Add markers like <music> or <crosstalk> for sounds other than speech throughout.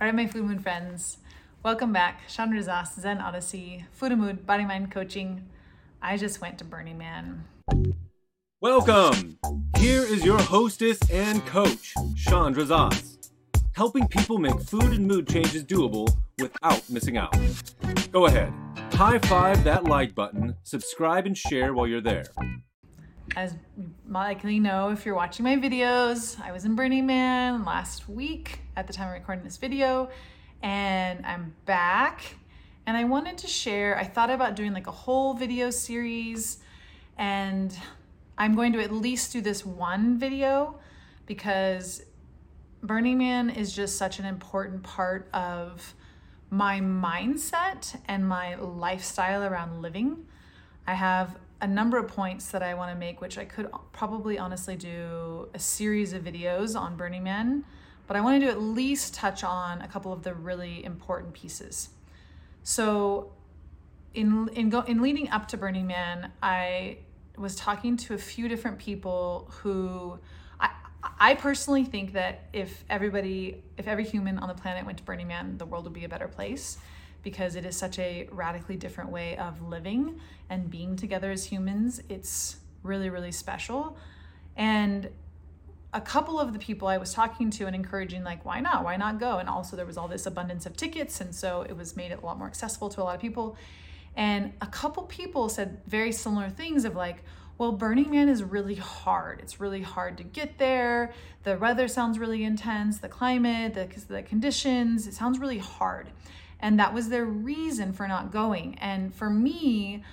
All right, my Food Mood friends, welcome back. Chandra Zas, Zen Odyssey, Food and Mood, Body Mind Coaching. I just went to Burning Man. Welcome! Here is your hostess and coach, Chandra Zas, helping people make food and mood changes doable without missing out. Go ahead, high five that like button, subscribe and share while you're there. As you likely know, if you're watching my videos, I was in Burning Man last week at the time of recording this video, and I'm back. And I wanted to share, I thought about doing like a whole video series, and I'm going to at least do this one video because Burning Man is just such an important part of my mindset and my lifestyle around living. I have a number of points that I want to make, which I could probably honestly do a series of videos on Burning Man, but I wanted to at least touch on a couple of the really important pieces. So, in in go, in leading up to Burning Man, I was talking to a few different people who I I personally think that if everybody if every human on the planet went to Burning Man, the world would be a better place because it is such a radically different way of living and being together as humans. It's really, really special. And a couple of the people I was talking to and encouraging, like, why not? Why not go? And also, there was all this abundance of tickets. And so it was made it a lot more accessible to a lot of people. And a couple people said very similar things of like, well, Burning Man is really hard. It's really hard to get there. The weather sounds really intense, the climate, the, the conditions, it sounds really hard. And that was their reason for not going. And for me,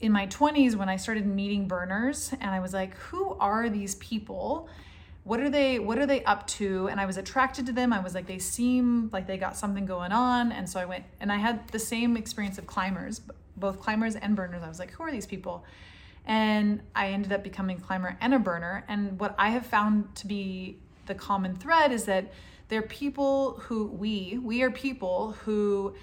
in my 20s, when I started meeting burners, and I was like, who are these people? What are they what are they up to? And I was attracted to them. I was like, they seem like they got something going on. And so I went and I had the same experience of climbers, both climbers and burners. I was like, who are these people? And I ended up becoming a climber and a burner. And what I have found to be the common thread is that they're people who we, we are people who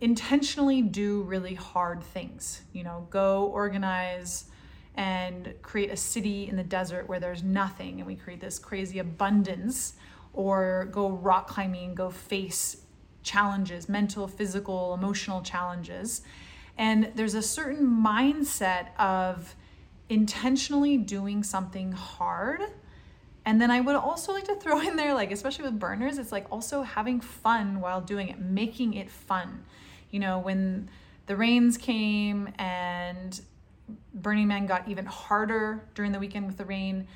intentionally do really hard things. You know, go organize and create a city in the desert where there's nothing and we create this crazy abundance or go rock climbing, go face challenges, mental, physical, emotional challenges. And there's a certain mindset of intentionally doing something hard and then I would also like to throw <laughs> in there, like, especially with burners, it's like also having fun while doing it, making it fun. You know, when the rains came and Burning Man got even harder during the weekend with the rain,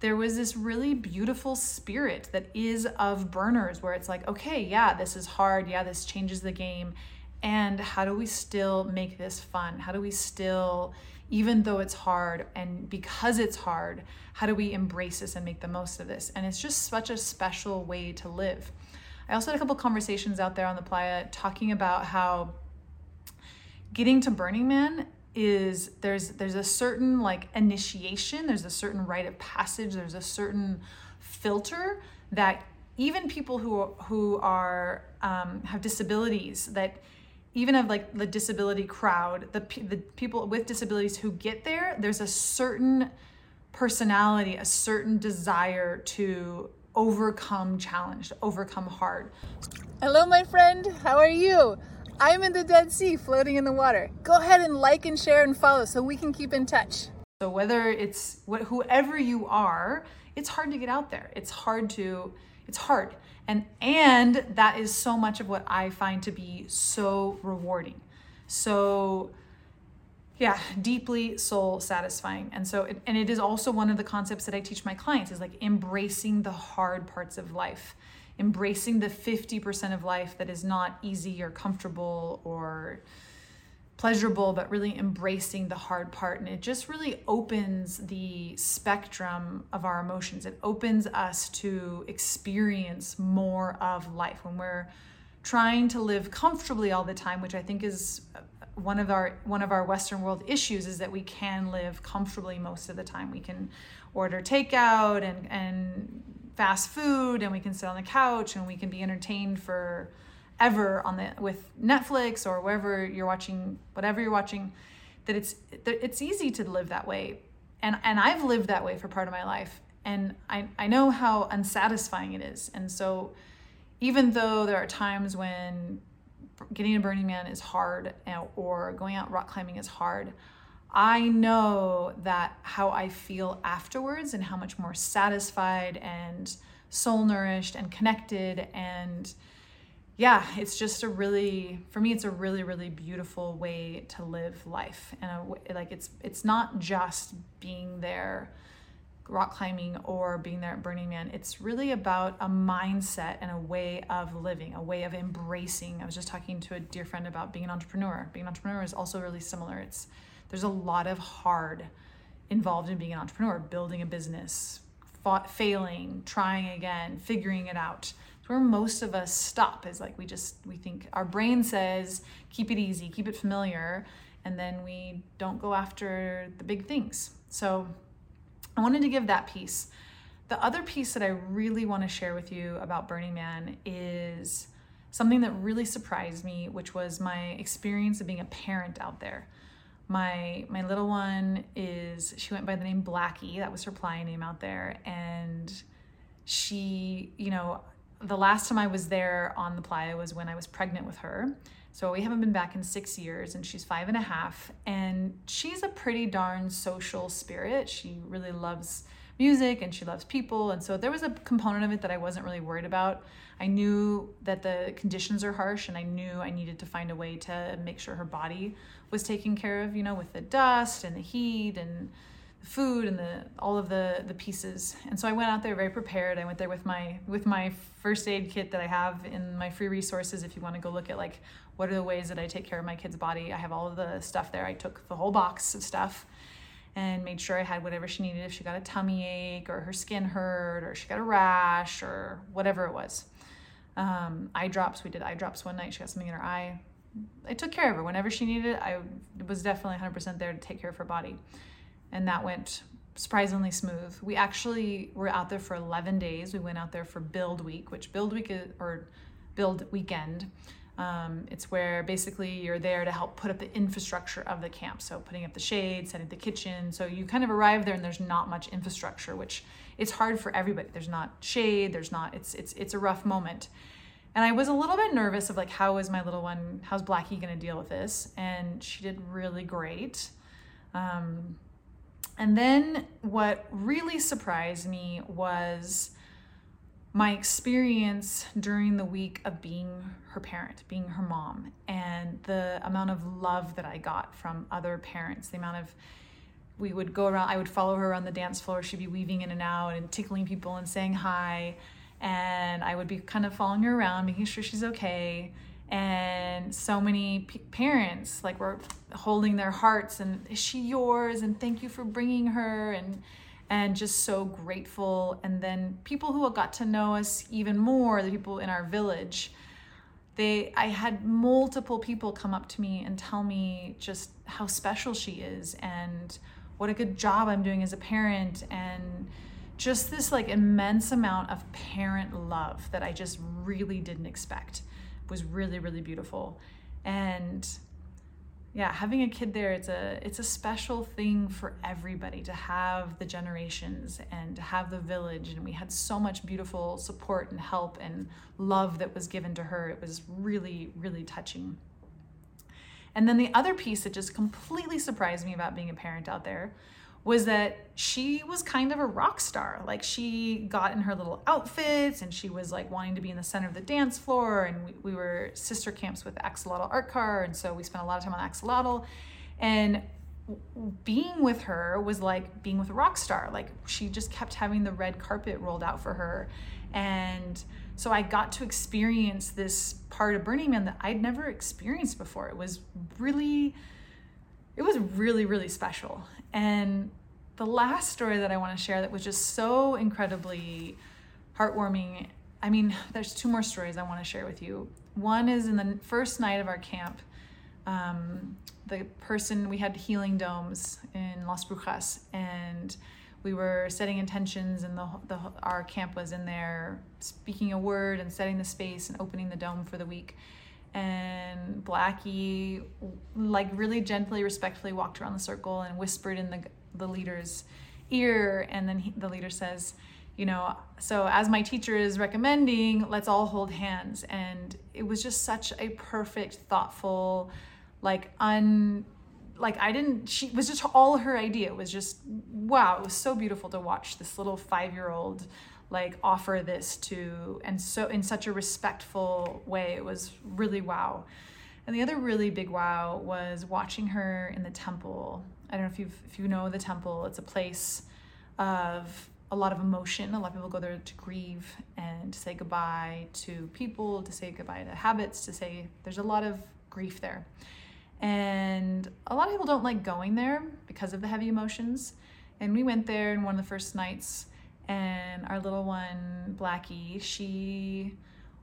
there was this really beautiful spirit that is of burners where it's like, okay, yeah, this is hard. Yeah, this changes the game. And how do we still make this fun? How do we still even though it's hard and because it's hard how do we embrace this and make the most of this? And it's just such a special way to live. I also had a couple conversations out there on the playa talking about how getting to burning man is there's there's a certain like initiation there's a certain rite of passage there's a certain filter that even people who who are um, have disabilities that even of like the disability crowd, the the people with disabilities who get there, there's a certain personality, a certain desire to overcome challenge, to overcome hard. Hello, my friend. How are you? I'm in the Dead Sea, floating in the water. Go ahead and like and share and follow so we can keep in touch. So whether it's what whoever you are, it's hard to get out there. It's hard to it's hard. And and that is so much of what i find to be so rewarding. So yeah deeply soul satisfying. And so it, and it is also one of the concepts that i teach my clients is like embracing the hard parts of life embracing the 50% of life that is not easy or comfortable or pleasurable, but really embracing the hard part. And it just really opens the spectrum of our emotions. It opens us to experience more of life when we're trying to live comfortably all the time, which I think is uh, one of our one of our western world issues is that we can live comfortably most of the time we can order takeout and and fast food and we can sit on the couch and we can be entertained for ever on the with Netflix or wherever you're watching whatever you're watching that it's that it's easy to live that way. And and I've lived that way for part of my life. And I I know how unsatisfying it is. And so even though there are times when getting a Burning Man is hard eh, or going out rock climbing is hard, I know that how I feel afterwards and how much more satisfied and soul nourished and connected and yeah, it's just a really for me it's a really really beautiful way to live life and a, like it's it's not just being there rock climbing or being there at Burning Man. It's really about a mindset and a way of living, a way of embracing. I was just talking to a dear friend about being an entrepreneur. Being an entrepreneur is also really similar. It's there's a lot of hard involved in being an entrepreneur, building a business, fought, failing, trying again, figuring it out. Where most of us stop is like we just we think our brain says keep it easy, keep it familiar, and then we don't go after the big things. So I wanted to give that piece. The other piece that I really want to share with you about Burning Man is something that really surprised me, which was my experience of being a parent out there. My my little one is she went by the name Blackie, that was her playa name out there, and she, you know, the last time I was there on the playa was when I was pregnant with her. So we haven't been back in six years, and she's five and a half. And she's a pretty darn social spirit. She really loves music and she loves people. And so there was a component of it that I wasn't really worried about. I knew that the conditions are harsh, and I knew I needed to find a way to make sure her body was taken care of, you know, with the dust and the heat and food and the all of the the pieces. And so I went out there very prepared. I went there with my with my first aid kit that I have in my free resources if you want to go look at like what are the ways that I take care of my kid's body. I have all of the stuff there. I took the whole box of stuff and made sure I had whatever she needed if she got a tummy ache or her skin hurt or she got a rash or whatever it was. Um, eye drops, we did eye drops one night. She got something in her eye. I took care of her whenever she needed it. I was definitely 100% there to take care of her body. And that went surprisingly smooth. We actually were out there for 11 days. We went out there for build week, which build week is, or build weekend um, it's where basically you're there to help put up the infrastructure of the camp. So putting up the shade, setting up the kitchen. So you kind of arrive there and there's not much infrastructure, which it's hard for everybody. There's not shade. There's not. It's it's it's a rough moment. And I was a little bit nervous of like, how is my little one? How's Blackie going to deal with this? And she did really great. Um, and then what really surprised me was my experience during the week of being her parent, being her mom, and the amount of love that I got from other parents, the amount of we would go around, I would follow her on the dance floor. She'd be weaving in and out and tickling people and saying hi. And I would be kind of following her around, making sure she's okay. And so many p- parents like were holding their hearts and is she yours? And thank you for bringing her. And and just so grateful. And then people who got to know us even more, the people in our village, they I had multiple people come up to me and tell me just how special she is and what a good job I'm doing as a parent and just this like immense amount of parent love that I just really didn't expect was really really beautiful. And yeah having a kid there it's a it's a special thing for everybody to have the generations and to have the village. And we had so much beautiful support and help and love that was given to her. It was really really touching. And then the other piece that just completely surprised me about being a parent out there was that she was kind of a rock star. Like she got in her little outfits and she was like wanting to be in the center of the dance floor. And we, we were sister camps with Axolotl Art Car. And so we spent a lot of time on Axolotl. And being with her was like being with a rock star. Like she just kept having the red carpet rolled out for her. And so I got to experience this part of Burning Man that I'd never experienced before. It was really, it was really, really special. And the last story that I want to share that was just so incredibly heartwarming. I mean, there's two more stories I want to share with you. One is in the first night of our camp, um, the person, we had healing domes in Las Brujas, and we were setting intentions, and the, the, our camp was in there speaking a word and setting the space and opening the dome for the week and Blackie like really gently, respectfully walked around the circle and whispered in the the leader's ear, and then he, the leader says, you know, so as my teacher is recommending, let's all hold hands. And it was just such a perfect, thoughtful, like un like I didn't she was just all her idea it was just wow it was so beautiful to watch this little 5-year-old like offer this to and so in such a respectful way it was really wow. And the other really big wow was watching her in the temple. I don't know if you if you know the temple it's a place of a lot of emotion. A lot of people go there to grieve and to say goodbye to people to say goodbye to habits to say there's a lot of grief there. And a lot of people don't like going there because of the heavy emotions. And we went there in one of the first nights, and our little one, Blackie, she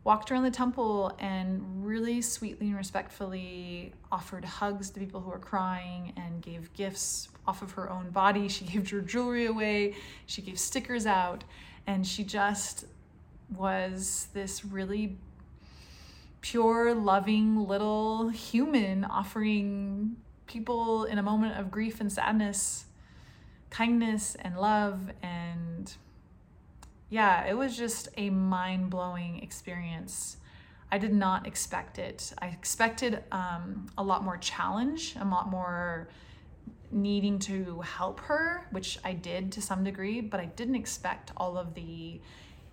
walked around the temple and really sweetly and respectfully offered hugs to people who were crying and gave gifts off of her own body. She <laughs> gave her jewelry away, she gave stickers out, and she just was this really pure, loving little human offering people in a moment of grief and sadness kindness and love and yeah, it was just a mind-blowing experience. I did not expect it. I expected um, a lot more challenge, a lot more needing to help her, which I did to some degree, but I didn't expect all of the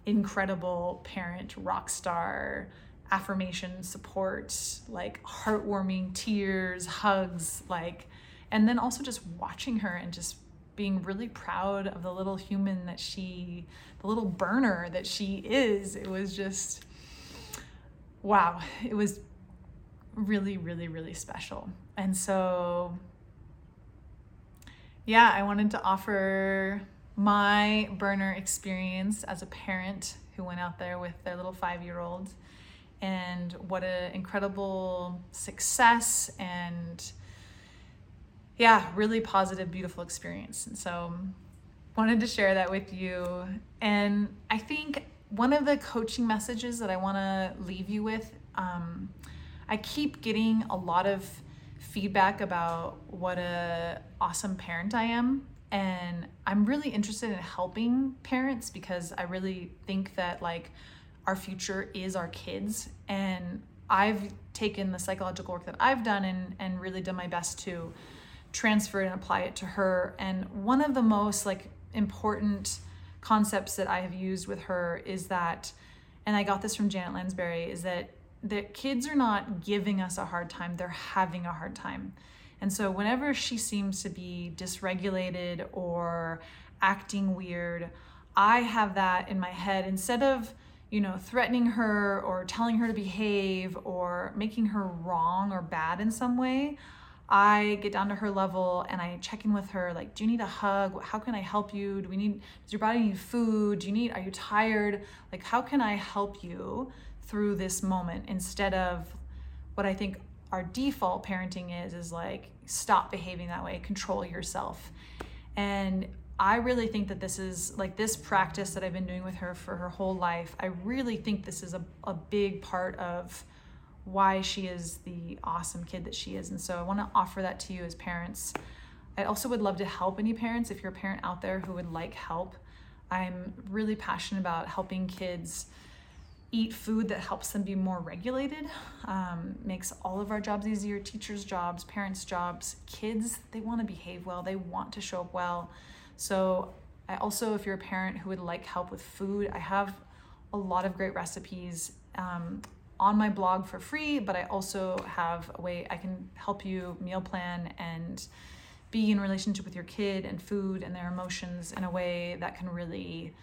incredible parent rock star affirmation, support, like heartwarming tears, hugs, like, and then also just watching her and just being really proud of the little human that she, the little burner that she is. It was just, wow, it was really, really, really special. And so, yeah, I wanted to offer my burner experience as a parent who went out there with their little five year old and what an incredible success and yeah, really positive, beautiful experience. And so wanted to share that with you. And I think one of the coaching messages that I want to leave you with, um, I keep getting a lot of feedback about what a awesome parent I am. And I'm really interested in helping parents because I really think that like our future is our kids. And I've taken the psychological work that I've done and, and really done my best to transfer it and apply it to her. And one of the most like important concepts that I have used with her is that, and I got this from Janet Lansbury, is that that kids are not giving us a hard time, they're having a hard time. And so whenever she seems to be dysregulated or acting weird, I have that in my head instead of you know, threatening her or telling her to behave or making her wrong or bad in some way, I get down to her level and I check in with her like, do you need a hug? How can I help you? Do we need, does your body need food? Do you need, are you tired? Like, how can I help you through this moment instead of what I think our default parenting is, is like, stop behaving that way, control yourself. And I really think that this is like this practice that I've been doing with her for her whole life. I really think this is a, a big part of why she is the awesome kid that she is. And so I want to offer that to you as parents. I also would love to help any parents if you're a parent out there who would like help. I'm really passionate about helping kids eat food that helps them be more regulated, um, makes all of our jobs easier teachers' jobs, parents' jobs, kids, they want to behave well, they want to show up well. So I also, if you're a parent who would like help with food, I have a lot of great recipes um, on my blog for free, but I also have a way I can help you meal plan and be in relationship with your kid and food and their emotions in a way that can really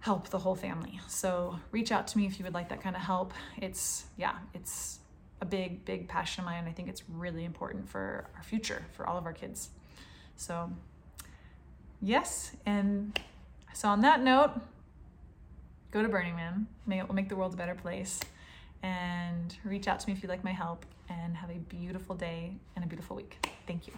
help the whole family. So reach out to me if you would like that kind of help. It's, yeah, it's a big, big passion of mine. I think it's really important for our future, for all of our kids. So yes, and so on that note, go to Burning Man. May it will make the world a better place. And reach out to me if you'd like my help. And have a beautiful day and a beautiful week. Thank you.